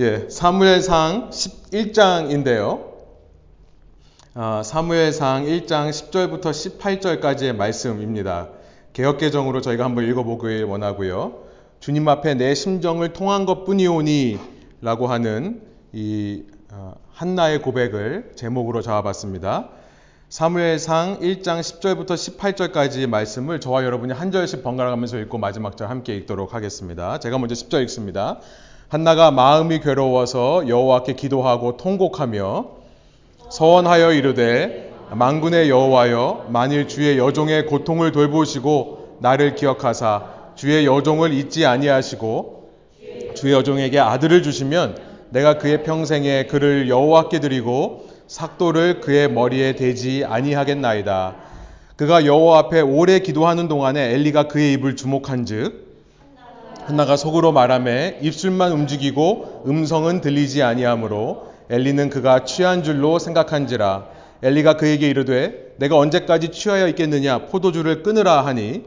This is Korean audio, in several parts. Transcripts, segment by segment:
예, 사무엘상 11장인데요. 아, 사무엘상 1장 10절부터 18절까지의 말씀입니다. 개혁개정으로 저희가 한번 읽어보길 원하고요. 주님 앞에 내 심정을 통한 것 뿐이오니 라고 하는 이 어, 한나의 고백을 제목으로 잡아봤습니다. 사무엘상 1장 10절부터 18절까지 말씀을 저와 여러분이 한 절씩 번갈아 가면서 읽고 마지막 절 함께 읽도록 하겠습니다. 제가 먼저 10절 읽습니다. 한나가 마음이 괴로워서 여호와께 기도하고 통곡하며 서원하여 이르되 망군의 여호와여 만일 주의 여종의 고통을 돌보시고 나를 기억하사 주의 여종을 잊지 아니하시고 주의 여종에게 아들을 주시면 내가 그의 평생에 그를 여호와께 드리고 삭도를 그의 머리에 대지 아니하겠나이다. 그가 여호와 앞에 오래 기도하는 동안에 엘리가 그의 입을 주목한즉 한나가 속으로 말하매 입술만 움직이고 음성은 들리지 아니하므로 엘리는 그가 취한 줄로 생각한지라. 엘리가 그에게 이르되 내가 언제까지 취하여 있겠느냐? 포도주를 끊으라 하니.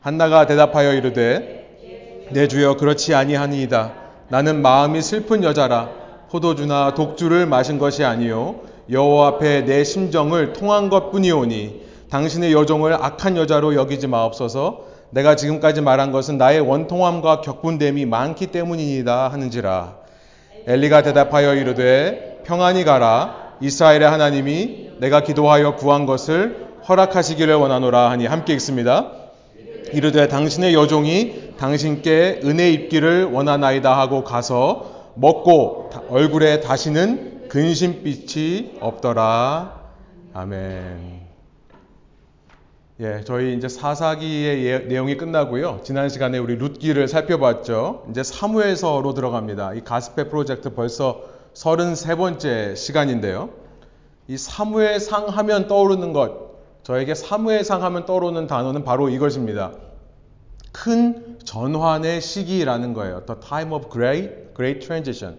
한나가 대답하여 이르되 내 주여 그렇지 아니하니이다. 나는 마음이 슬픈 여자라. 포도주나 독주를 마신 것이 아니요. 여호와 앞에 내 심정을 통한 것뿐이오니 당신의 여종을 악한 여자로 여기지 마옵소서 내가 지금까지 말한 것은 나의 원통함과 격분됨이 많기 때문이니다 하는지라 엘리가 대답하여 이르되 평안히 가라 이스라엘의 하나님이 내가 기도하여 구한 것을 허락하시기를 원하노라 하니 함께 읽습니다. 이르되 당신의 여종이 당신께 은혜 입기를 원하나이다 하고 가서 먹고 얼굴에 다시는 근심빛이 없더라. 아멘. 예, 저희 이제 사사기의 예, 내용이 끝나고요. 지난 시간에 우리 룻기를 살펴봤죠. 이제 사무에서로 들어갑니다. 이 가스페 프로젝트 벌써 33번째 시간인데요. 이 사무엘상 하면 떠오르는 것, 저에게 사무엘상 하면 떠오르는 단어는 바로 이것입니다. 큰 전환의 시기라는 거예요. The time of great, great transition.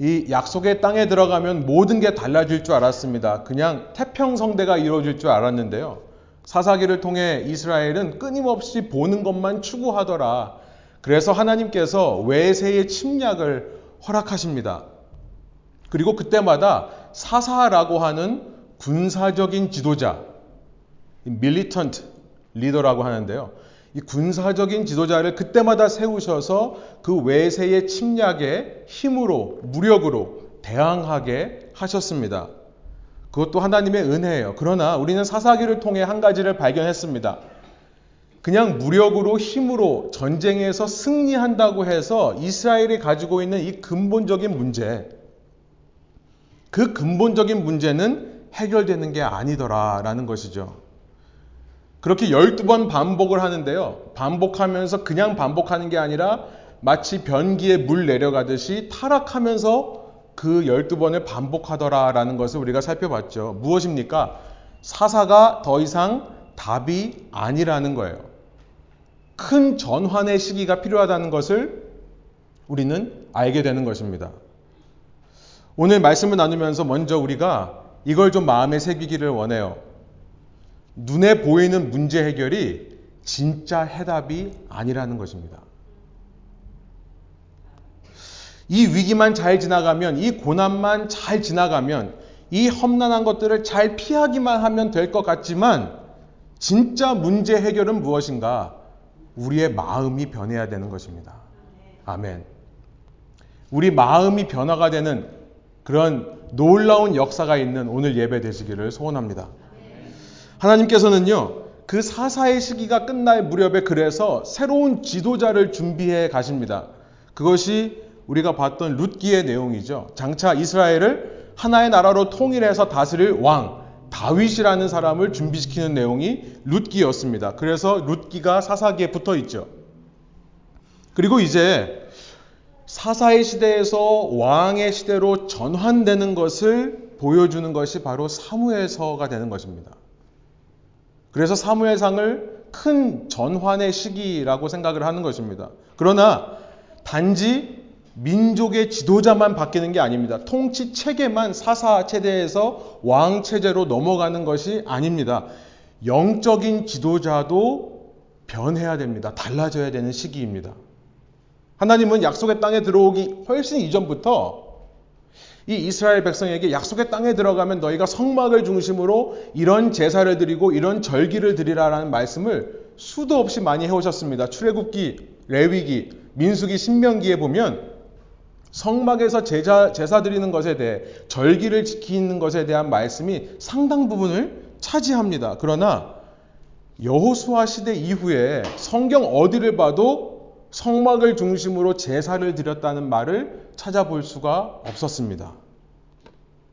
이 약속의 땅에 들어가면 모든 게 달라질 줄 알았습니다. 그냥 태평성대가 이루어질 줄 알았는데요. 사사기를 통해 이스라엘은 끊임없이 보는 것만 추구하더라. 그래서 하나님께서 외세의 침략을 허락하십니다. 그리고 그때마다 사사라고 하는 군사적인 지도자, 밀리턴트 리더라고 하는데요. 이 군사적인 지도자를 그때마다 세우셔서 그 외세의 침략에 힘으로, 무력으로 대항하게 하셨습니다. 그것도 하나님의 은혜예요. 그러나 우리는 사사기를 통해 한 가지를 발견했습니다. 그냥 무력으로 힘으로 전쟁에서 승리한다고 해서 이스라엘이 가지고 있는 이 근본적인 문제, 그 근본적인 문제는 해결되는 게 아니더라라는 것이죠. 그렇게 12번 반복을 하는데요. 반복하면서 그냥 반복하는 게 아니라 마치 변기에 물 내려가듯이 타락하면서 그 12번을 반복하더라라는 것을 우리가 살펴봤죠. 무엇입니까? 사사가 더 이상 답이 아니라는 거예요. 큰 전환의 시기가 필요하다는 것을 우리는 알게 되는 것입니다. 오늘 말씀을 나누면서 먼저 우리가 이걸 좀 마음에 새기기를 원해요. 눈에 보이는 문제 해결이 진짜 해답이 아니라는 것입니다. 이 위기만 잘 지나가면, 이 고난만 잘 지나가면, 이 험난한 것들을 잘 피하기만 하면 될 것 같지만, 진짜 문제 해결은 무엇인가? 우리의 마음이 변해야 되는 것입니다. 아멘. 우리 마음이 변화가 되는 그런 놀라운 역사가 있는 오늘 예배 되시기를 소원합니다. 하나님께서는요, 그 사사의 시기가 끝날 무렵에 그래서 새로운 지도자를 준비해 가십니다. 그것이 우리가 봤던 룻기의 내용이죠. 장차 이스라엘을 하나의 나라로 통일해서 다스릴 왕, 다윗이라는 사람을 준비시키는 내용이 룻기였습니다. 그래서 룻기가 사사기에 붙어 있죠. 그리고 이제 사사의 시대에서 왕의 시대로 전환되는 것을 보여주는 것이 바로 사무엘서가 되는 것입니다. 그래서 사무엘상을 큰 전환의 시기라고 생각을 하는 것입니다. 그러나 단지 민족의 지도자만 바뀌는 게 아닙니다. 통치 체계만 사사 체제에서 왕 체제로 넘어가는 것이 아닙니다. 영적인 지도자도 변해야 됩니다. 달라져야 되는 시기입니다. 하나님은 약속의 땅에 들어오기 훨씬 이전부터 이 이스라엘 백성에게 약속의 땅에 들어가면 너희가 성막을 중심으로 이런 제사를 드리고 이런 절기를 드리라라는 말씀을 수도 없이 많이 해오셨습니다. 출애굽기, 레위기, 민수기, 신명기에 보면 성막에서 제자, 제사 드리는 것에 대해 절기를 지키는 것에 대한 말씀이 상당 부분을 차지합니다. 그러나 여호수아 시대 이후에 성경 어디를 봐도 성막을 중심으로 제사를 드렸다는 말을 찾아볼 수가 없었습니다.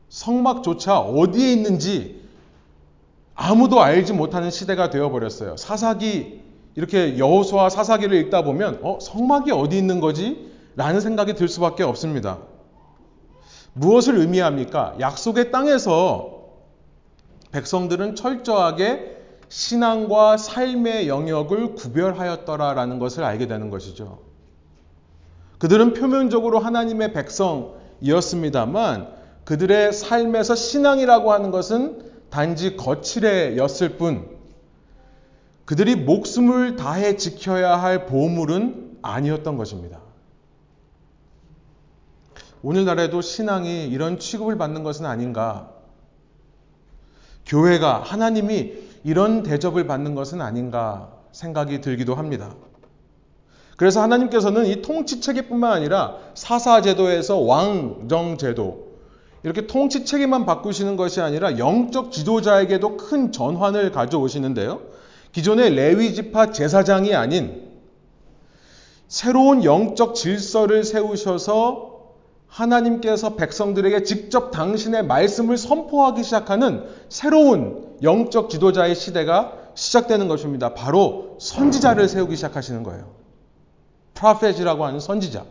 성막조차 어디에 있는지 아무도 알지 못하는 시대가 되어버렸어요. 사사기 이렇게 여호수아 사사기를 읽다 보면 어 성막이 어디 있는 거지? 라는 생각이 들 수밖에 없습니다. 무엇을 의미합니까? 약속의 땅에서 백성들은 철저하게 신앙과 삶의 영역을 구별하였더라라는 것을 알게 되는 것이죠. 그들은 표면적으로 하나님의 백성이었습니다만 그들의 삶에서 신앙이라고 하는 것은 단지 거칠애였을 뿐 그들이 목숨을 다해 지켜야 할 보물은 아니었던 것입니다. 오늘날에도 신앙이 이런 취급을 받는 것은 아닌가? 교회가 하나님이 이런 대접을 받는 것은 아닌가 생각이 들기도 합니다. 그래서 하나님께서는 이 통치 체계뿐만 아니라 사사 제도에서 왕정 제도 이렇게 통치 체계만 바꾸시는 것이 아니라 영적 지도자에게도 큰 전환을 가져오시는데요. 기존의 레위 지파 제사장이 아닌 새로운 영적 질서를 세우셔서 하나님께서 백성들에게 직접 당신의 말씀을 선포하기 시작하는 새로운 영적 지도자의 시대가 시작되는 것입니다. 바로 선지자를 세우기 시작하시는 거예요. 프라페지라고 하는 선지자.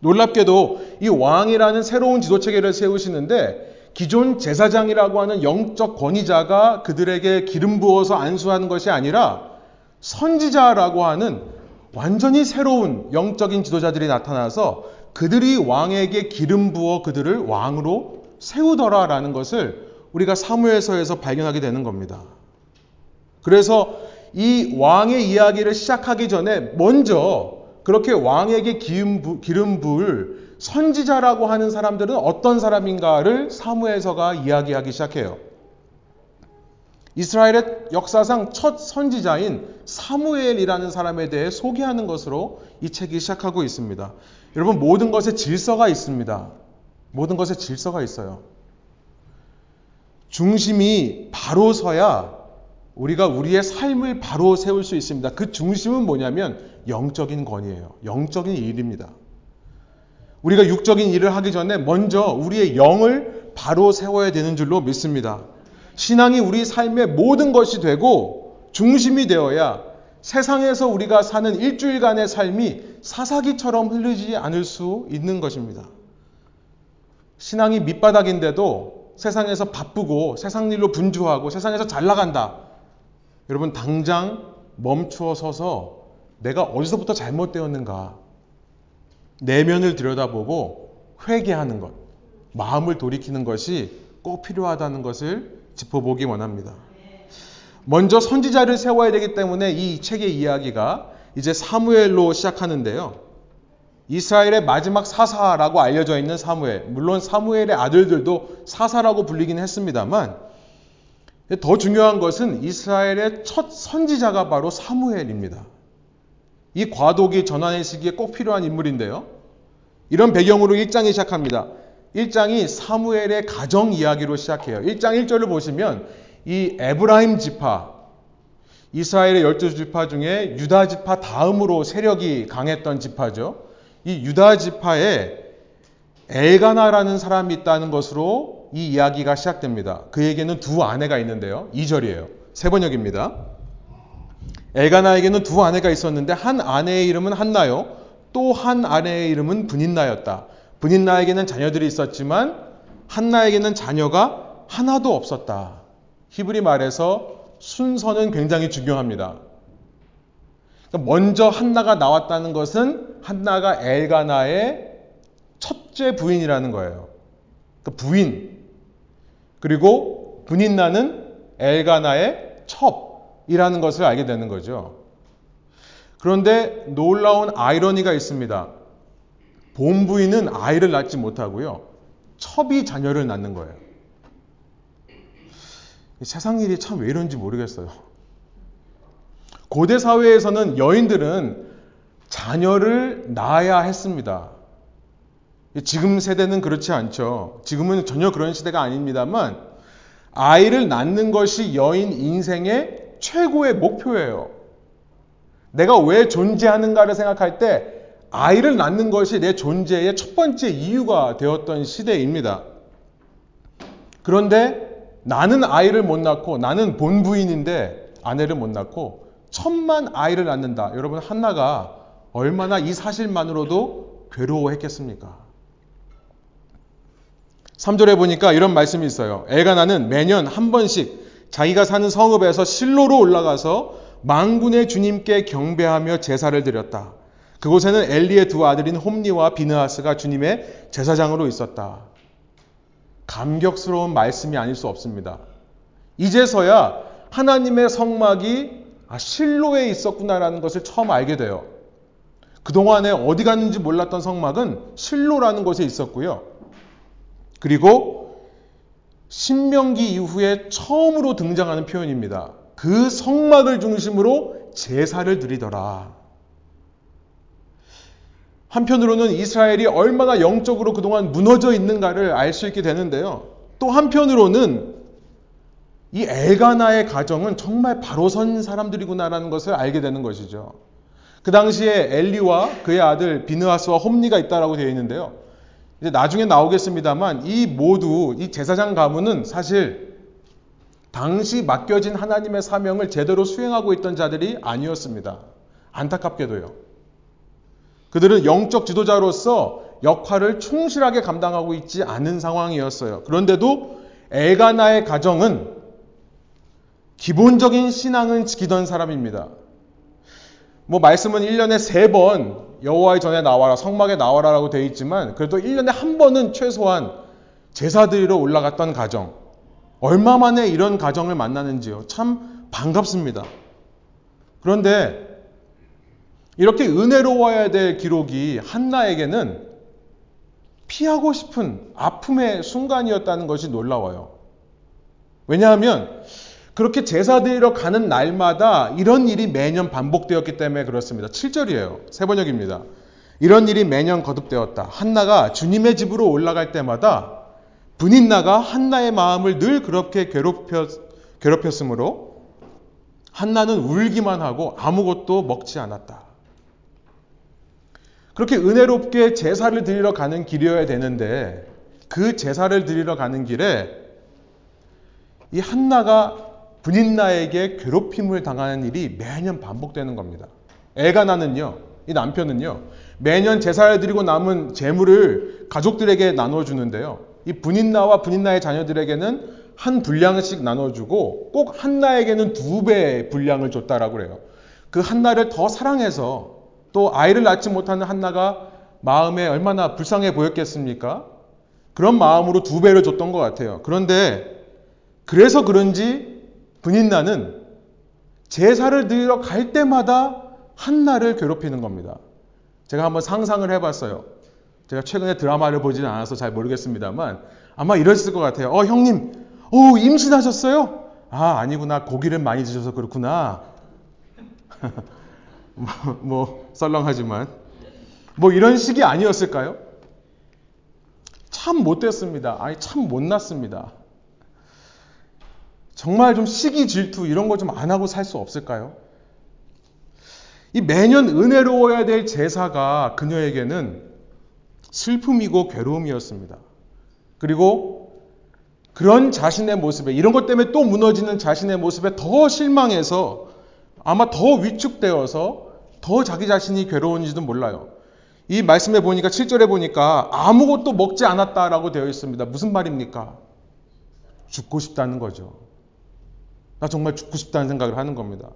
놀랍게도 이 왕이라는 새로운 지도 체계를 세우시는데 기존 제사장이라고 하는 영적 권위자가 그들에게 기름 부어서 안수하는 것이 아니라 선지자라고 하는 완전히 새로운 영적인 지도자들이 나타나서 그들이 왕에게 기름 부어 그들을 왕으로 세우더라라는 것을 우리가 사무엘서에서 발견하게 되는 겁니다. 그래서 이 왕의 이야기를 시작하기 전에 먼저 그렇게 왕에게 기름, 부, 기름 부을 선지자라고 하는 사람들은 어떤 사람인가를 사무엘서가 이야기하기 시작해요. 이스라엘의 역사상 첫 선지자인 사무엘이라는 사람에 대해 소개하는 것으로 이 책이 시작하고 있습니다. 여러분, 모든 것에 질서가 있습니다. 모든 것에 질서가 있어요. 중심이 바로 서야 우리가 우리의 삶을 바로 세울 수 있습니다. 그 중심은 뭐냐면 영적인 권위예요. 영적인 일입니다. 우리가 육적인 일을 하기 전에 먼저 우리의 영을 바로 세워야 되는 줄로 믿습니다. 신앙이 우리 삶의 모든 것이 되고 중심이 되어야 세상에서 우리가 사는 일주일간의 삶이 사사기처럼 흐르지 않을 수 있는 것입니다. 신앙이 밑바닥인데도 세상에서 바쁘고 세상 일로 분주하고 세상에서 잘 나간다. 여러분 당장 멈추어 서서 내가 어디서부터 잘못되었는가 내면을 들여다보고 회개하는 것, 마음을 돌이키는 것이 꼭 필요하다는 것을 짚어보기 원합니다. 먼저 선지자를 세워야 되기 때문에 이 책의 이야기가 이제 사무엘로 시작하는데요. 이스라엘의 마지막 사사라고 알려져 있는 사무엘. 물론 사무엘의 아들들도 사사라고 불리긴 했습니다만 더 중요한 것은 이스라엘의 첫 선지자가 바로 사무엘입니다. 이 과도기 전환의 시기에 꼭 필요한 인물인데요. 이런 배경으로 1장이 시작합니다. 1장이 사무엘의 가정 이야기로 시작해요. 1장 1절을 보시면 이 에브라임 지파, 이스라엘의 열두 지파 중에 유다 지파 다음으로 세력이 강했던 지파죠. 이 유다 지파에 엘가나라는 사람이 있다는 것으로 이 이야기가 시작됩니다. 그에게는 두 아내가 있는데요. 2절이에요. 세 번역입니다. 엘가나에게는 두 아내가 있었는데 한 아내의 이름은 한나요. 또 한 아내의 이름은 분인나였다. 분인나에게는 자녀들이 있었지만 한나에게는 자녀가 하나도 없었다. 히브리 말에서 순서는 굉장히 중요합니다. 그러니까 먼저 한나가 나왔다는 것은 한나가 엘가나의 첫째 부인이라는 거예요. 그러니까 부인. 그리고 분인나는 엘가나의 첩이라는 것을 알게 되는 거죠. 그런데 놀라운 아이러니가 있습니다. 본부인은 아이를 낳지 못하고요. 첩이 자녀를 낳는 거예요. 세상 일이 참 왜 이런지 모르겠어요. 고대 사회에서는 여인들은 자녀를 낳아야 했습니다. 지금 세대는 그렇지 않죠. 지금은 전혀 그런 시대가 아닙니다만 아이를 낳는 것이 여인 인생의 최고의 목표예요. 내가 왜 존재하는가를 생각할 때 아이를 낳는 것이 내 존재의 첫 번째 이유가 되었던 시대입니다. 그런데 나는 아이를 못 낳고 나는 본부인인데 아내를 못 낳고 천만 아이를 낳는다. 여러분 한나가 얼마나 이 사실만으로도 괴로워했겠습니까? 3절에 보니까 이런 말씀이 있어요. 엘가나는 매년 한 번씩 자기가 사는 성읍에서 실로로 올라가서 망군의 주님께 경배하며 제사를 드렸다. 그곳에는 엘리의 두 아들인 홈니와 비느하스가 주님의 제사장으로 있었다. 감격스러운 말씀이 아닐 수 없습니다. 이제서야 하나님의 성막이 아, 실로에 있었구나라는 것을 처음 알게 돼요. 그동안에 어디 갔는지 몰랐던 성막은 실로라는 곳에 있었고요. 그리고 신명기 이후에 처음으로 등장하는 표현입니다. 그 성막을 중심으로 제사를 드리더라. 한편으로는 이스라엘이 얼마나 영적으로 그동안 무너져 있는가를 알 수 있게 되는데요. 또 한편으로는 이 엘가나의 가정은 정말 바로 선 사람들이구나라는 것을 알게 되는 것이죠. 그 당시에 엘리와 그의 아들 비느하스와 홈니가 있다라고 되어 있는데요. 이제 나중에 나오겠습니다만 이 모두 이 제사장 가문은 사실 당시 맡겨진 하나님의 사명을 제대로 수행하고 있던 자들이 아니었습니다. 안타깝게도요. 그들은 영적 지도자로서 역할을 충실하게 감당하고 있지 않은 상황이었어요. 그런데도 엘가나의 가정은 기본적인 신앙은 지키던 사람입니다. 뭐 말씀은 1년에 3번 여호와의 전에 나와라 성막에 나와라라고 되어 있지만 그래도 1년에 한 번은 최소한 제사 드리러 올라갔던 가정. 얼마 만에 이런 가정을 만나는지요. 참 반갑습니다. 그런데 이렇게 은혜로워야 될 기록이 한나에게는 피하고 싶은 아픔의 순간이었다는 것이 놀라워요. 왜냐하면 그렇게 제사 드리러 가는 날마다 이런 일이 매년 반복되었기 때문에 그렇습니다. 7절이에요. 세 번역입니다. 이런 일이 매년 거듭되었다. 한나가 주님의 집으로 올라갈 때마다 분인나가 한나의 마음을 늘 그렇게 괴롭혔, 괴롭혔으므로 한나는 울기만 하고 아무것도 먹지 않았다. 그렇게 은혜롭게 제사를 드리러 가는 길이어야 되는데 그 제사를 드리러 가는 길에 이 한나가 분인나에게 괴롭힘을 당하는 일이 매년 반복되는 겁니다. 애가 나는요, 이 남편은요, 매년 제사를 드리고 남은 재물을 가족들에게 나눠주는데요. 이 분인나와 분인나의 자녀들에게는 한 분량씩 나눠주고 꼭 한나에게는 두 배의 분량을 줬다라고 그래요. 그 한나를 더 사랑해서 또 아이를 낳지 못하는 한나가 마음에 얼마나 불쌍해 보였겠습니까? 그런 마음으로 두 배를 줬던 것 같아요. 그런데 그래서 그런지 분인나는 제사를 드리러 갈 때마다 한나를 괴롭히는 겁니다. 제가 한번 상상을 해봤어요. 제가 최근에 드라마를 보지는 않아서 잘 모르겠습니다만 아마 이랬을 것 같아요. 어, 형님, 오, 임신하셨어요? 아, 아니구나. 고기를 많이 드셔서 그렇구나. 뭐, 뭐, 썰렁하지만. 뭐 이런 식이 아니었을까요? 참 못됐습니다. 아니, 참 못났습니다. 정말 좀 시기 질투 이런 거 좀 안 하고 살 수 없을까요? 이 매년 은혜로워야 될 제사가 그녀에게는 슬픔이고 괴로움이었습니다. 그리고 그런 자신의 모습에 이런 것 때문에 또 무너지는 자신의 모습에 더 실망해서 아마 더 위축되어서 더 자기 자신이 괴로운지도 몰라요. 이 말씀에 보니까 7절에 보니까 아무것도 먹지 않았다라고 되어 있습니다. 무슨 말입니까? 죽고 싶다는 거죠. 나 정말 죽고 싶다는 생각을 하는 겁니다.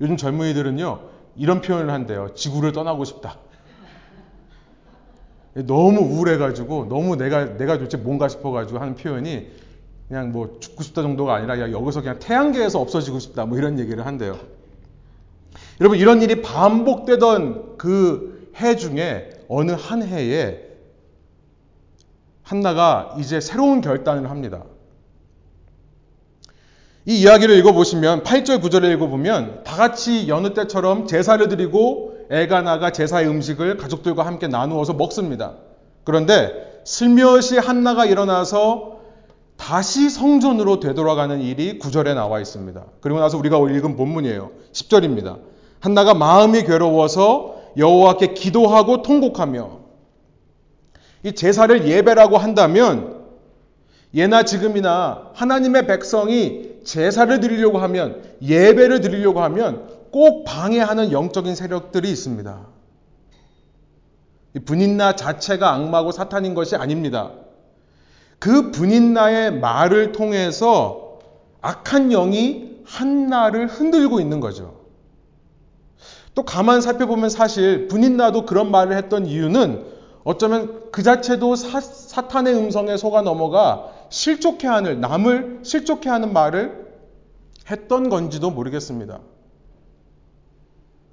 요즘 젊은이들은요, 이런 표현을 한대요. 지구를 떠나고 싶다. 너무 우울해가지고, 너무 내가, 내가 도대체 뭔가 싶어가지고 하는 표현이 그냥 뭐 죽고 싶다 정도가 아니라 그냥 여기서 그냥 태양계에서 없어지고 싶다. 뭐 이런 얘기를 한대요. 여러분 이런 일이 반복되던 그 해 중에 어느 한 해에 한나가 이제 새로운 결단을 합니다. 이 이야기를 읽어보시면 8절 9절을 읽어보면 다 같이 여느 때처럼 제사를 드리고 엘가나가 제사의 음식을 가족들과 함께 나누어서 먹습니다. 그런데 슬며시 한나가 일어나서 다시 성전으로 되돌아가는 일이 9절에 나와 있습니다. 그리고 나서 우리가 읽은 본문이에요. 10절입니다. 한나가 마음이 괴로워서 여호와께 기도하고 통곡하며 이 제사를 예배라고 한다면 예나 지금이나 하나님의 백성이 제사를 드리려고 하면 예배를 드리려고 하면 꼭 방해하는 영적인 세력들이 있습니다. 분인나 자체가 악마고 사탄인 것이 아닙니다. 그 분인나의 말을 통해서 악한 영이 한나를 흔들고 있는 거죠. 또 가만 살펴보면 사실 분인나도 그런 말을 했던 이유는 어쩌면 그 자체도 사, 탄의 음성에 속아 넘어가 실족해 하는 남을 실족해 하는 말을 했던 건지도 모르겠습니다.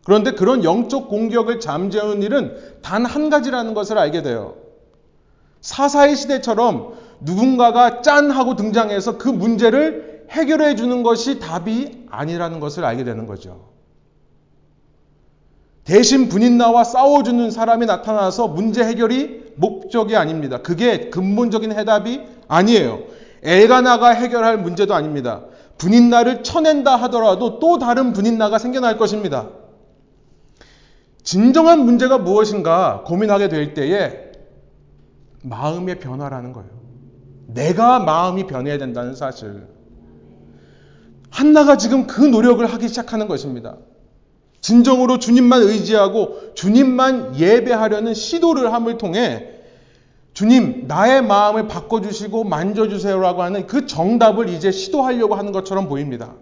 그런데 그런 영적 공격을 잠재우는 일은 단 한 가지라는 것을 알게 돼요. 사사의 시대처럼 누군가가 짠 하고 등장해서 그 문제를 해결해 주는 것이 답이 아니라는 것을 알게 되는 거죠. 대신 분인 나와 싸워주는 사람이 나타나서 문제 해결이 목적이 아닙니다. 그게 근본적인 해답이 아니에요. 엘가나가 해결할 문제도 아닙니다. 분인 나를 쳐낸다 하더라도 또 다른 분인 나가 생겨날 것입니다. 진정한 문제가 무엇인가 고민하게 될 때에 마음의 변화라는 거예요. 내가 마음이 변해야 된다는 사실. 한나가 지금 그 노력을 하기 시작하는 것입니다. 진정으로 주님만 의지하고 주님만 예배하려는 시도를 함을 통해 주님, 나의 마음을 바꿔주시고 만져주세요라고 하는 그 정답을 이제 시도하려고 하는 것처럼 보입니다.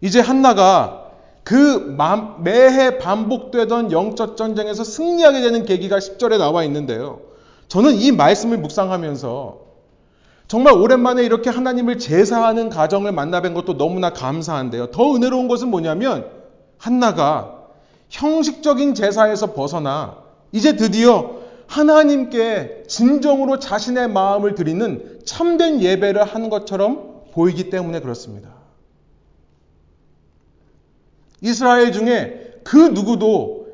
이제 한나가 그 매해 반복되던 영적 전쟁에서 승리하게 되는 계기가 10절에 나와 있는데요. 저는 이 말씀을 묵상하면서 정말 오랜만에 이렇게 하나님을 제사하는 가정을 만나 뵌 것도 너무나 감사한데요. 더 은혜로운 것은 뭐냐면 한나가 형식적인 제사에서 벗어나 이제 드디어 하나님께 진정으로 자신의 마음을 드리는 참된 예배를 하는 것처럼 보이기 때문에 그렇습니다. 이스라엘 중에 그 누구도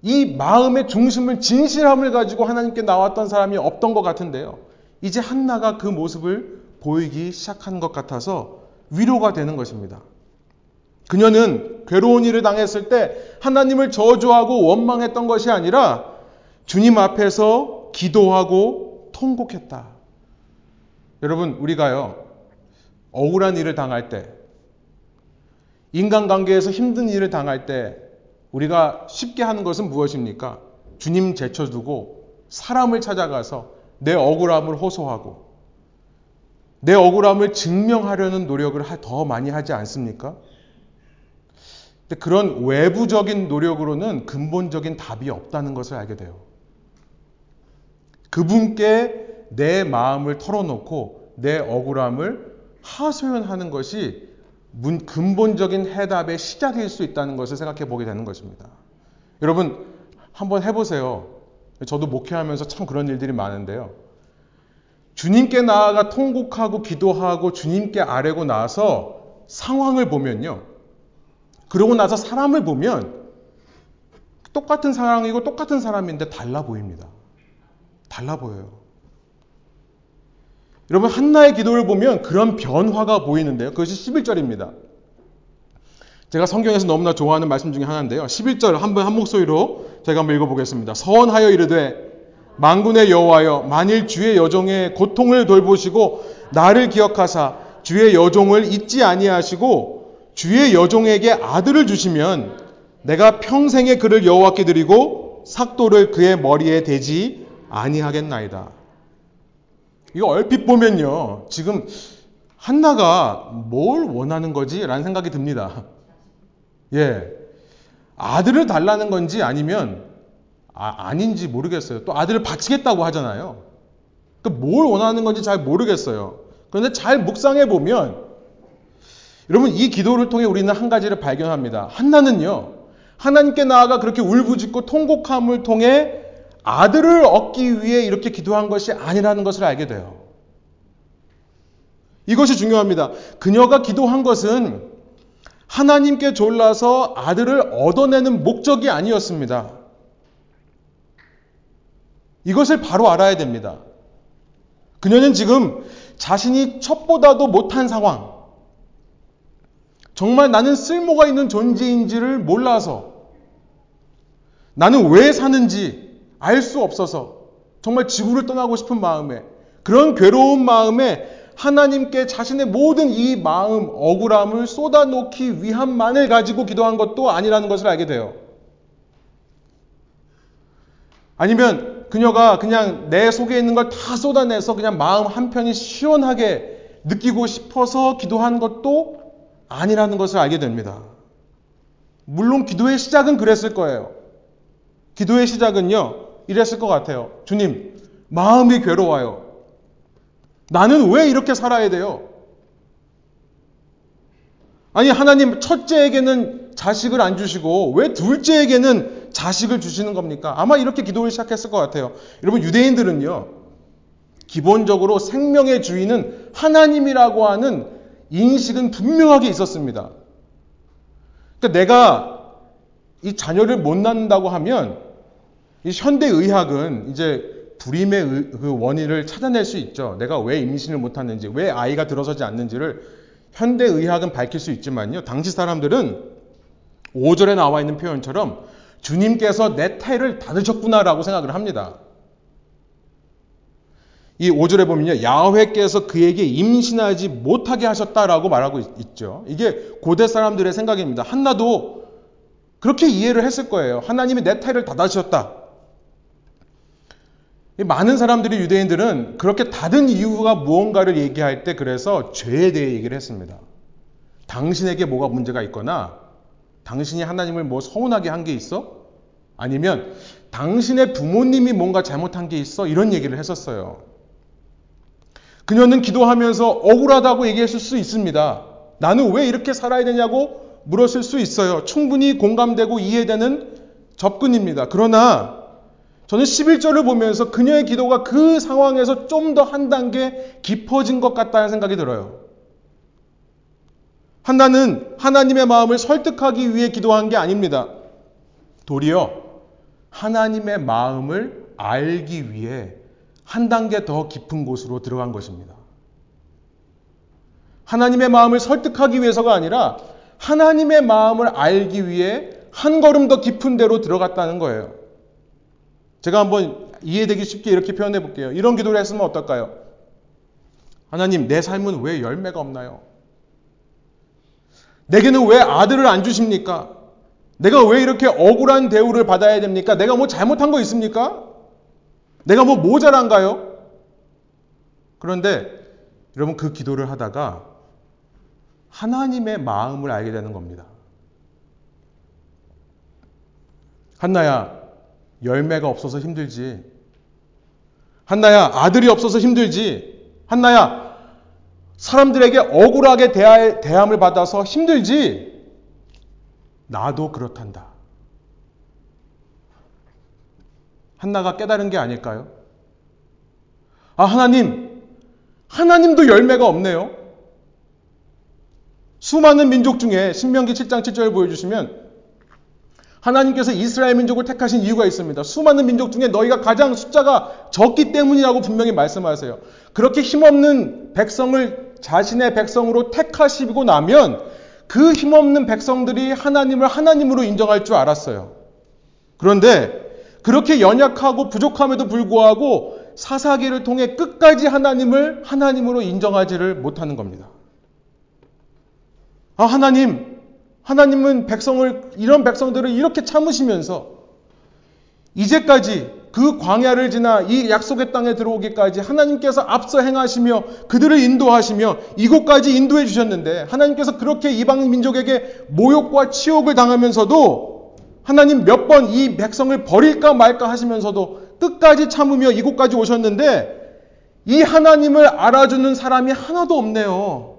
이 마음의 중심을 진실함을 가지고 하나님께 나왔던 사람이 없던 것 같은데요. 이제 한나가 그 모습을 보이기 시작한 것 같아서 위로가 되는 것입니다. 그녀는 괴로운 일을 당했을 때 하나님을 저주하고 원망했던 것이 아니라 주님 앞에서 기도하고 통곡했다. 여러분, 우리가요, 억울한 일을 당할 때, 인간관계에서 힘든 일을 당할 때, 우리가 쉽게 하는 것은 무엇입니까? 주님 제쳐두고 사람을 찾아가서 내 억울함을 호소하고 내 억울함을 증명하려는 노력을 더 많이 하지 않습니까? 그런 외부적인 노력으로는 근본적인 답이 없다는 것을 알게 돼요. 그분께 내 마음을 털어놓고 내 억울함을 하소연하는 것이 근본적인 해답의 시작일 수 있다는 것을 생각해 보게 되는 것입니다. 여러분, 한번 해보세요. 저도 목회하면서 참 그런 일들이 많은데요. 주님께 나아가 통곡하고 기도하고 주님께 아뢰고 나서 상황을 보면요. 그러고 나서 사람을 보면 똑같은 상황이고 똑같은 사람인데 달라 보입니다. 달라 보여요. 여러분, 한나의 기도를 보면 그런 변화가 보이는데요. 그것이 11절입니다. 제가 성경에서 너무나 좋아하는 말씀 중에 하나인데요. 11절 한번 한 목소리로 제가 한번 읽어보겠습니다. 서원하여 이르되 망군의 여호와여 만일 주의 여종의 고통을 돌보시고 나를 기억하사 주의 여종을 잊지 아니하시고 주의 여종에게 아들을 주시면 내가 평생의 그를 여호와께 드리고 삭도를 그의 머리에 대지 아니하겠나이다. 이거 얼핏 보면요. 지금 한나가 뭘 원하는 거지? 라는 생각이 듭니다. 예. 아들을 달라는 건지 아니면 아, 닌지 모르겠어요. 또 아들을 바치겠다고 하잖아요. 그뭘 원하는 건지 잘 모르겠어요. 그런데 잘 묵상해 보면 여러분 이 기도를 통해 우리는 한 가지를 발견합니다. 한나는요. 하나님께 나아가 그렇게 울부짖고 통곡함을 통해 아들을 얻기 위해 이렇게 기도한 것이 아니라는 것을 알게 돼요. 이것이 중요합니다. 그녀가 기도한 것은 하나님께 졸라서 아들을 얻어내는 목적이 아니었습니다. 이것을 바로 알아야 됩니다. 그녀는 지금 자신이 첩보다도 못한 상황, 정말 나는 쓸모가 있는 존재인지를 몰라서 나는 왜 사는지 알 수 없어서 정말 지구를 떠나고 싶은 마음에 그런 괴로운 마음에 하나님께 자신의 모든 이 마음, 억울함을 쏟아놓기 위함만을 가지고 기도한 것도 아니라는 것을 알게 돼요. 아니면 그녀가 그냥 내 속에 있는 걸 다 쏟아내서 그냥 마음 한편이 시원하게 느끼고 싶어서 기도한 것도 아니라는 것을 알게 됩니다. 물론 기도의 시작은 그랬을 거예요. 기도의 시작은요, 이랬을 것 같아요. 주님, 마음이 괴로워요. 나는 왜 이렇게 살아야 돼요? 아니, 하나님 첫째에게는 자식을 안 주시고 왜 둘째에게는 자식을 주시는 겁니까? 아마 이렇게 기도를 시작했을 것 같아요. 여러분, 유대인들은요, 기본적으로 생명의 주인은 하나님이라고 하는 인식은 분명하게 있었습니다. 그러니까 내가 이 자녀를 못 낳는다고 하면 이 현대 의학은 이제 불임의 그 원인을 찾아낼 수 있죠. 내가 왜 임신을 못 하는지, 왜 아이가 들어서지 않는지를 현대 의학은 밝힐 수 있지만요. 당시 사람들은 5절에 나와 있는 표현처럼 주님께서 내胎를 닫으셨구나라고 생각을 합니다. 이 5절에 보면요. 야훼께서 그에게 임신하지 못하게 하셨다라고 말하고 있죠. 이게 고대 사람들의 생각입니다. 한나도 그렇게 이해를 했을 거예요. 하나님이 내胎를 닫아주셨다. 많은 사람들이 유대인들은 그렇게 닫은 이유가 무언가를 얘기할 때 그래서 죄에 대해 얘기를 했습니다. 당신에게 뭐가 문제가 있거나 당신이 하나님을 뭐 서운하게 한 게 있어? 아니면 당신의 부모님이 뭔가 잘못한 게 있어? 이런 얘기를 했었어요. 그녀는 기도하면서 억울하다고 얘기했을 수 있습니다. 나는 왜 이렇게 살아야 되냐고 물었을 수 있어요. 충분히 공감되고 이해되는 접근입니다. 그러나 저는 11절을 보면서 그녀의 기도가 그 상황에서 좀 더 한 단계 깊어진 것 같다는 생각이 들어요. 한나는 하나님의 마음을 설득하기 위해 기도한 게 아닙니다. 도리어 하나님의 마음을 알기 위해 한 단계 더 깊은 곳으로 들어간 것입니다. 하나님의 마음을 설득하기 위해서가 아니라 하나님의 마음을 알기 위해 한 걸음 더 깊은 데로 들어갔다는 거예요. 제가 한번 이해되기 쉽게 이렇게 표현해 볼게요. 이런 기도를 했으면 어떨까요? 하나님, 내 삶은 왜 열매가 없나요? 내게는 왜 아들을 안 주십니까? 내가 왜 이렇게 억울한 대우를 받아야 됩니까? 내가 뭐 잘못한 거 있습니까? 내가 뭐 모자란가요? 그런데 여러분 그 기도를 하다가 하나님의 마음을 알게 되는 겁니다. 한나야, 열매가 없어서 힘들지. 한나야, 아들이 없어서 힘들지. 한나야, 사람들에게 억울하게 대함을 받아서 힘들지. 나도 그렇단다. 한나가 깨달은 게 아닐까요? 아, 하나님, 하나님도 열매가 없네요. 수많은 민족 중에 신명기 7장 7절을 보여주시면 하나님께서 이스라엘 민족을 택하신 이유가 있습니다. 수많은 민족 중에 너희가 가장 숫자가 적기 때문이라고 분명히 말씀하세요. 그렇게 힘없는 백성을 자신의 백성으로 택하시고 나면 그 힘없는 백성들이 하나님을 하나님으로 인정할 줄 알았어요. 그런데 그렇게 연약하고 부족함에도 불구하고 사사기를 통해 끝까지 하나님을 하나님으로 인정하지를 못하는 겁니다. 아, 하나님, 하나님은 백성을, 이런 백성들을 이렇게 참으시면서 이제까지 그 광야를 지나 이 약속의 땅에 들어오기까지 하나님께서 앞서 행하시며 그들을 인도하시며 이곳까지 인도해 주셨는데 하나님께서 그렇게 이방 민족에게 모욕과 치욕을 당하면서도 하나님 몇 번 이 백성을 버릴까 말까 하시면서도 끝까지 참으며 이곳까지 오셨는데 이 하나님을 알아주는 사람이 하나도 없네요.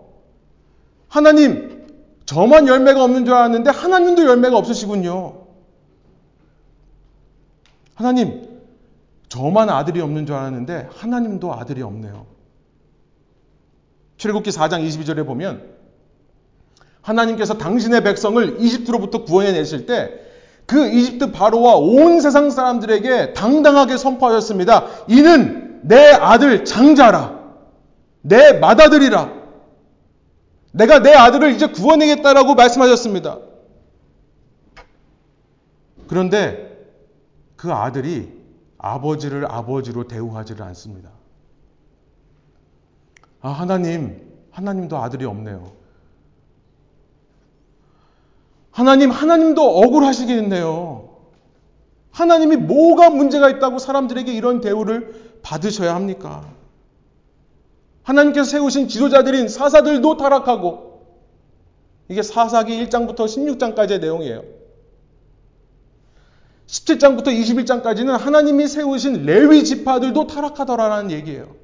하나님, 저만 열매가 없는 줄 알았는데 하나님도 열매가 없으시군요. 하나님, 저만 아들이 없는 줄 알았는데 하나님도 아들이 없네요. 출애굽기 4장 22절에 보면 하나님께서 당신의 백성을 이집트로부터 구원해 내실 때 그 이집트 바로와 온 세상 사람들에게 당당하게 선포하셨습니다. 이는 내 아들 장자라. 내 맏아들이라. 내가 내 아들을 이제 구원하겠다라고 말씀하셨습니다. 그런데 그 아들이 아버지를 아버지로 대우하지를 않습니다. 아, 하나님, 하나님도 아들이 없네요. 하나님, 하나님도 억울하시겠네요. 하나님이 뭐가 문제가 있다고 사람들에게 이런 대우를 받으셔야 합니까? 하나님께서 세우신 지도자들인 사사들도 타락하고 이게 사사기 1장부터 16장까지의 내용이에요. 17장부터 21장까지는 하나님이 세우신 레위 지파들도 타락하더라라는 얘기예요.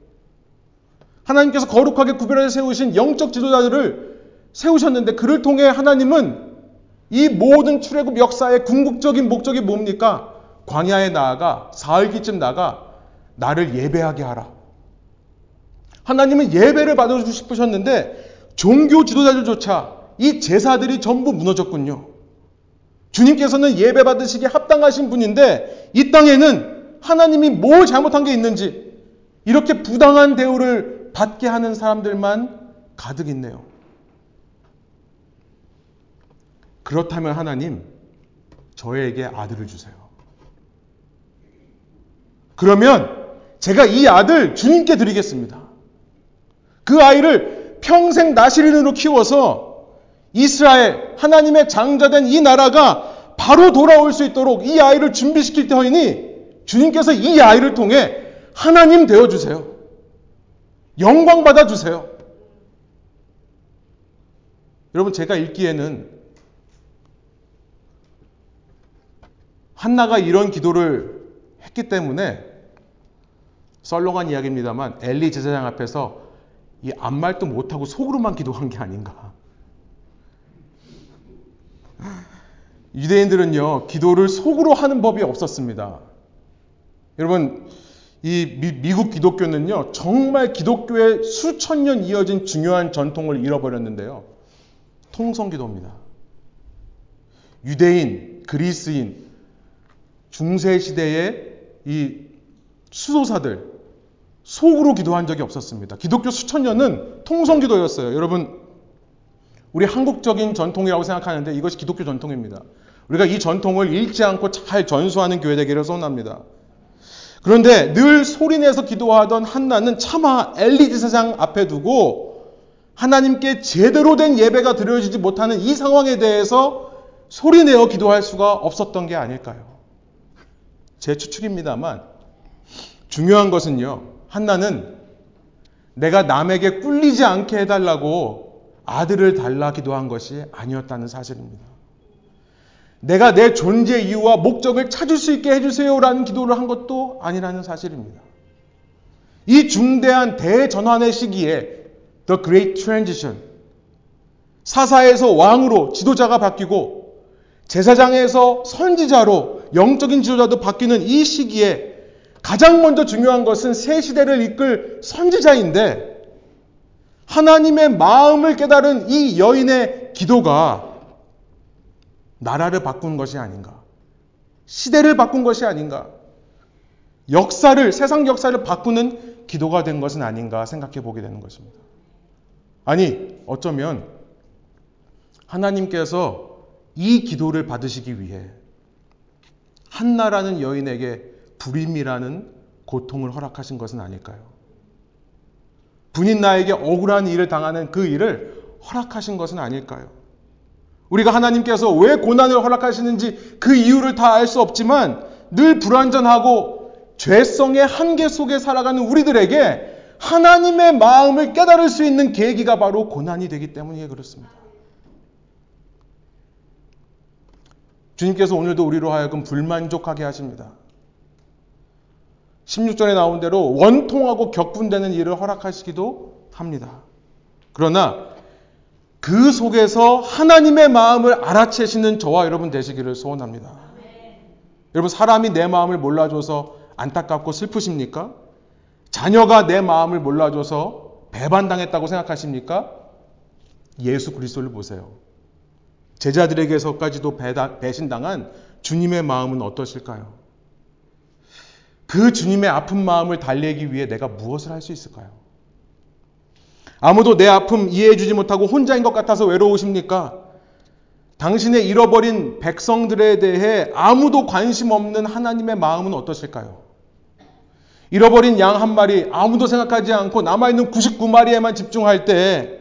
하나님께서 거룩하게 구별해 세우신 영적 지도자들을 세우셨는데 그를 통해 하나님은 이 모든 출애굽 역사의 궁극적인 목적이 뭡니까? 광야에 나아가 사흘기쯤 나가 나를 예배하게 하라. 하나님은 예배를 받아주고 싶으셨는데 종교 지도자들조차 이 제사들이 전부 무너졌군요. 주님께서는 예배 받으시기에 합당하신 분인데 이 땅에는 하나님이 뭘 잘못한 게 있는지 이렇게 부당한 대우를 받게 하는 사람들만 가득 있네요. 그렇다면 하나님, 저에게 아들을 주세요. 그러면 제가 이 아들 주님께 드리겠습니다. 그 아이를 평생 나시린으로 키워서 이스라엘 하나님의 장자된 이 나라가 바로 돌아올 수 있도록 이 아이를 준비시킬 때이니 주님께서 이 아이를 통해 하나님 되어 주세요. 영광 받아 주세요. 여러분 제가 읽기에는 한나가 이런 기도를 했기 때문에 썰렁한 이야기입니다만 엘리 제사장 앞에서 이 아무 말도 못하고 속으로만 기도한 게 아닌가. 유대인들은요, 기도를 속으로 하는 법이 없었습니다. 여러분, 이 미, 국 기독교는요, 정말 기독교의 수천 년 이어진 중요한 전통을 잃어버렸는데요. 통성 기도입니다. 유대인, 그리스인, 중세 시대의 이 수도사들 속으로 기도한 적이 없었습니다. 기독교 수천 년은 통성 기도였어요. 여러분 우리 한국적인 전통이라고 생각하는데 이것이 기독교 전통입니다. 우리가 이 전통을 잃지 않고 잘 전수하는 교회 되기를 소원합니다. 그런데 늘 소리내서 기도하던 한나는 차마 엘리지 세상 앞에 두고 하나님께 제대로 된 예배가 드려지지 못하는 이 상황에 대해서 소리내어 기도할 수가 없었던 게 아닐까요? 제 추측입니다만 중요한 것은요. 한나는 내가 남에게 꿀리지 않게 해달라고 아들을 달라 기도한 것이 아니었다는 사실입니다. 내가 내 존재 이유와 목적을 찾을 수 있게 해주세요라는 기도를 한 것도 아니라는 사실입니다. 이 중대한 대전환의 시기에 The Great Transition 사사에서 왕으로 지도자가 바뀌고 제사장에서 선지자로 영적인 지도자도 바뀌는 이 시기에 가장 먼저 중요한 것은 새 시대를 이끌 선지자인데 하나님의 마음을 깨달은 이 여인의 기도가 나라를 바꾼 것이 아닌가. 시대를 바꾼 것이 아닌가. 역사를, 세상 역사를 바꾸는 기도가 된 것은 아닌가 생각해 보게 되는 것입니다. 아니, 어쩌면 하나님께서 이 기도를 받으시기 위해 한나라는 여인에게 불임이라는 고통을 허락하신 것은 아닐까요? 분인 나에게 억울한 일을 당하는 그 일을 허락하신 것은 아닐까요? 우리가 하나님께서 왜 고난을 허락하시는지 그 이유를 다 알 수 없지만 늘 불완전하고 죄성의 한계 속에 살아가는 우리들에게 하나님의 마음을 깨달을 수 있는 계기가 바로 고난이 되기 때문에 그렇습니다. 주님께서 오늘도 우리로 하여금 불만족하게 하십니다. 16절에 나온 대로 원통하고 격분되는 일을 허락하시기도 합니다. 그러나 그 속에서 하나님의 마음을 알아채시는 저와 여러분 되시기를 소원합니다. 여러분 사람이 내 마음을 몰라줘서 안타깝고 슬프십니까? 자녀가 내 마음을 몰라줘서 배반당했다고 생각하십니까? 예수 그리스도를 보세요. 제자들에게서까지도 배신당한 주님의 마음은 어떠실까요? 그 주님의 아픈 마음을 달래기 위해 내가 무엇을 할 수 있을까요? 아무도 내 아픔 이해해주지 못하고 혼자인 것 같아서 외로우십니까? 당신의 잃어버린 백성들에 대해 아무도 관심 없는 하나님의 마음은 어떠실까요? 잃어버린 양 한 마리 아무도 생각하지 않고 남아있는 99마리에만 집중할 때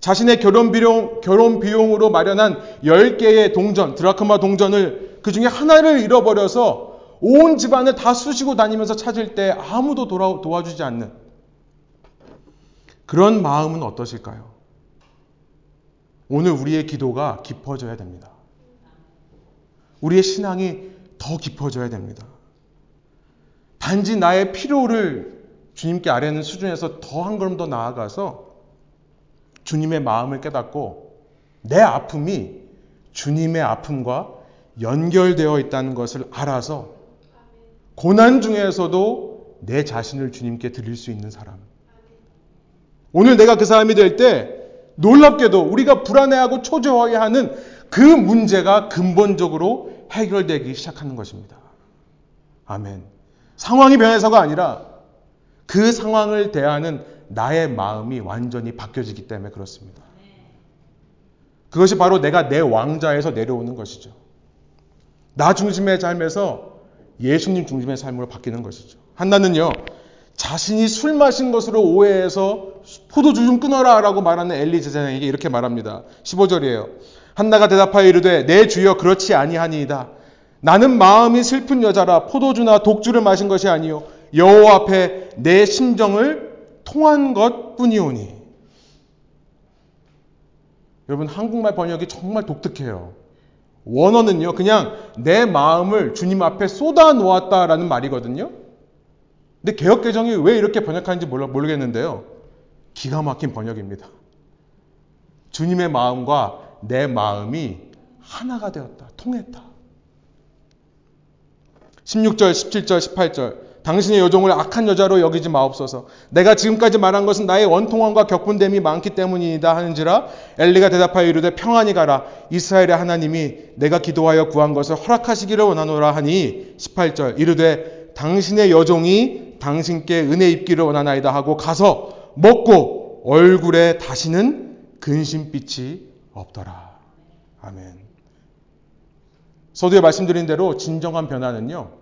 자신의 결혼 비용, 결혼 비용으로 마련한 10개의 동전, 드라크마 동전을 그 중에 하나를 잃어버려서 온 집안을 다 쑤시고 다니면서 찾을 때 아무도 돌아, 도와주지 않는 그런 마음은 어떠실까요? 오늘 우리의 기도가 깊어져야 됩니다. 우리의 신앙이 더 깊어져야 됩니다. 단지 나의 필요를 주님께 아뢰는 수준에서 더 한 걸음 더 나아가서 주님의 마음을 깨닫고 내 아픔이 주님의 아픔과 연결되어 있다는 것을 알아서 고난 중에서도 내 자신을 주님께 드릴 수 있는 사람. 오늘 내가 그 사람이 될 때 놀랍게도 우리가 불안해하고 초조해하는 그 문제가 근본적으로 해결되기 시작하는 것입니다. 아멘. 상황이 변해서가 아니라 그 상황을 대하는 나의 마음이 완전히 바뀌어지기 때문에 그렇습니다. 그것이 바로 내가 내 왕자에서 내려오는 것이죠. 나 중심의 삶에서 예수님 중심의 삶으로 바뀌는 것이죠. 한나는요, 자신이 술 마신 것으로 오해해서 포도주 좀 끊어라 라고 말하는 엘리 제자에게 이렇게 말합니다. 15절이에요. 한나가 대답하여 이르되 내 주여 그렇지 아니하니이다. 나는 마음이 슬픈 여자라 포도주나 독주를 마신 것이 아니요 여호와 앞에 내 심정을 통한 것 뿐이오니. 여러분, 한국말 번역이 정말 독특해요. 원어는요, 그냥 내 마음을 주님 앞에 쏟아 놓았다라는 말이거든요. 근데 개혁개정이 왜 이렇게 번역하는지 몰라, 모르겠는데요. 기가 막힌 번역입니다. 주님의 마음과 내 마음이 하나가 되었다. 통했다. 16절, 17절, 18절. 당신의 여종을 악한 여자로 여기지 마옵소서. 내가 지금까지 말한 것은 나의 원통함과 격분됨이 많기 때문이다 하는지라 엘리가 대답하여 이르되 평안히 가라. 이스라엘의 하나님이 내가 기도하여 구한 것을 허락하시기를 원하노라 하니 18절 이르되 당신의 여종이 당신께 은혜 입기를 원하나이다 하고 가서 먹고 얼굴에 다시는 근심빛이 없더라. 아멘. 서두에 말씀드린 대로 진정한 변화는요.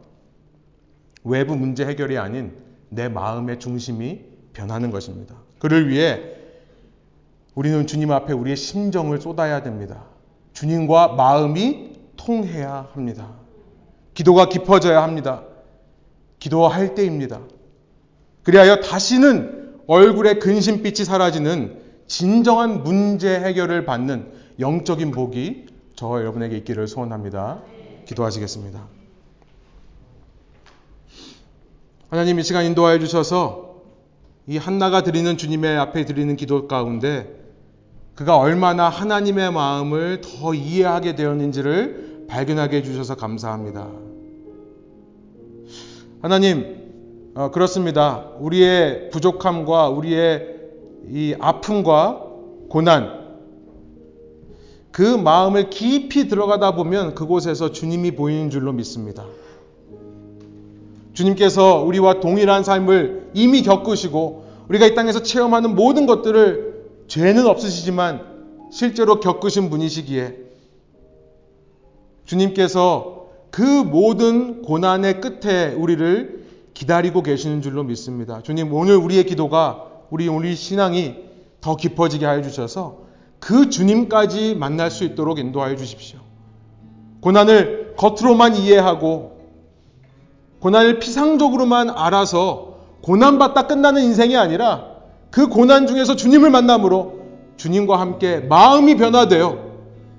외부 문제 해결이 아닌 내 마음의 중심이 변하는 것입니다. 그를 위해 우리는 주님 앞에 우리의 심정을 쏟아야 됩니다. 주님과 마음이 통해야 합니다. 기도가 깊어져야 합니다. 기도할 때입니다. 그리하여 다시는 얼굴에 근심빛이 사라지는 진정한 문제 해결을 받는 영적인 복이 저와 여러분에게 있기를 소원합니다. 기도하시겠습니다. 하나님 이 시간 인도하여 주셔서 이 한나가 드리는 주님의 앞에 드리는 기도 가운데 그가 얼마나 하나님의 마음을 더 이해하게 되었는지를 발견하게 해주셔서 감사합니다. 하나님, 어, 그렇습니다. 우리의 부족함과 우리의 이 아픔과 고난, 그 마음을 깊이 들어가다 보면 그곳에서 주님이 보이는 줄로 믿습니다. 주님께서 우리와 동일한 삶을 이미 겪으시고 우리가 이 땅에서 체험하는 모든 것들을 죄는 없으시지만 실제로 겪으신 분이시기에 주님께서 그 모든 고난의 끝에 우리를 기다리고 계시는 줄로 믿습니다. 주님, 오늘 우리의 기도가 우리 우리 신앙이 더 깊어지게 하여 주셔서 그 주님까지 만날 수 있도록 인도하여 주십시오. 고난을 겉으로만 이해하고 고난을 피상적으로만 알아서 고난받다 끝나는 인생이 아니라 그 고난 중에서 주님을 만남으로 주님과 함께 마음이 변화되어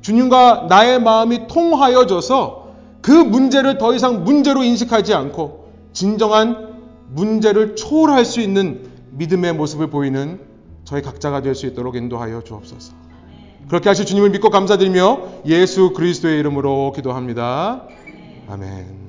주님과 나의 마음이 통하여져서 그 문제를 더 이상 문제로 인식하지 않고 진정한 문제를 초월할 수 있는 믿음의 모습을 보이는 저희 각자가 될 수 있도록 인도하여 주옵소서. 그렇게 하실 주님을 믿고 감사드리며 예수 그리스도의 이름으로 기도합니다. 아멘.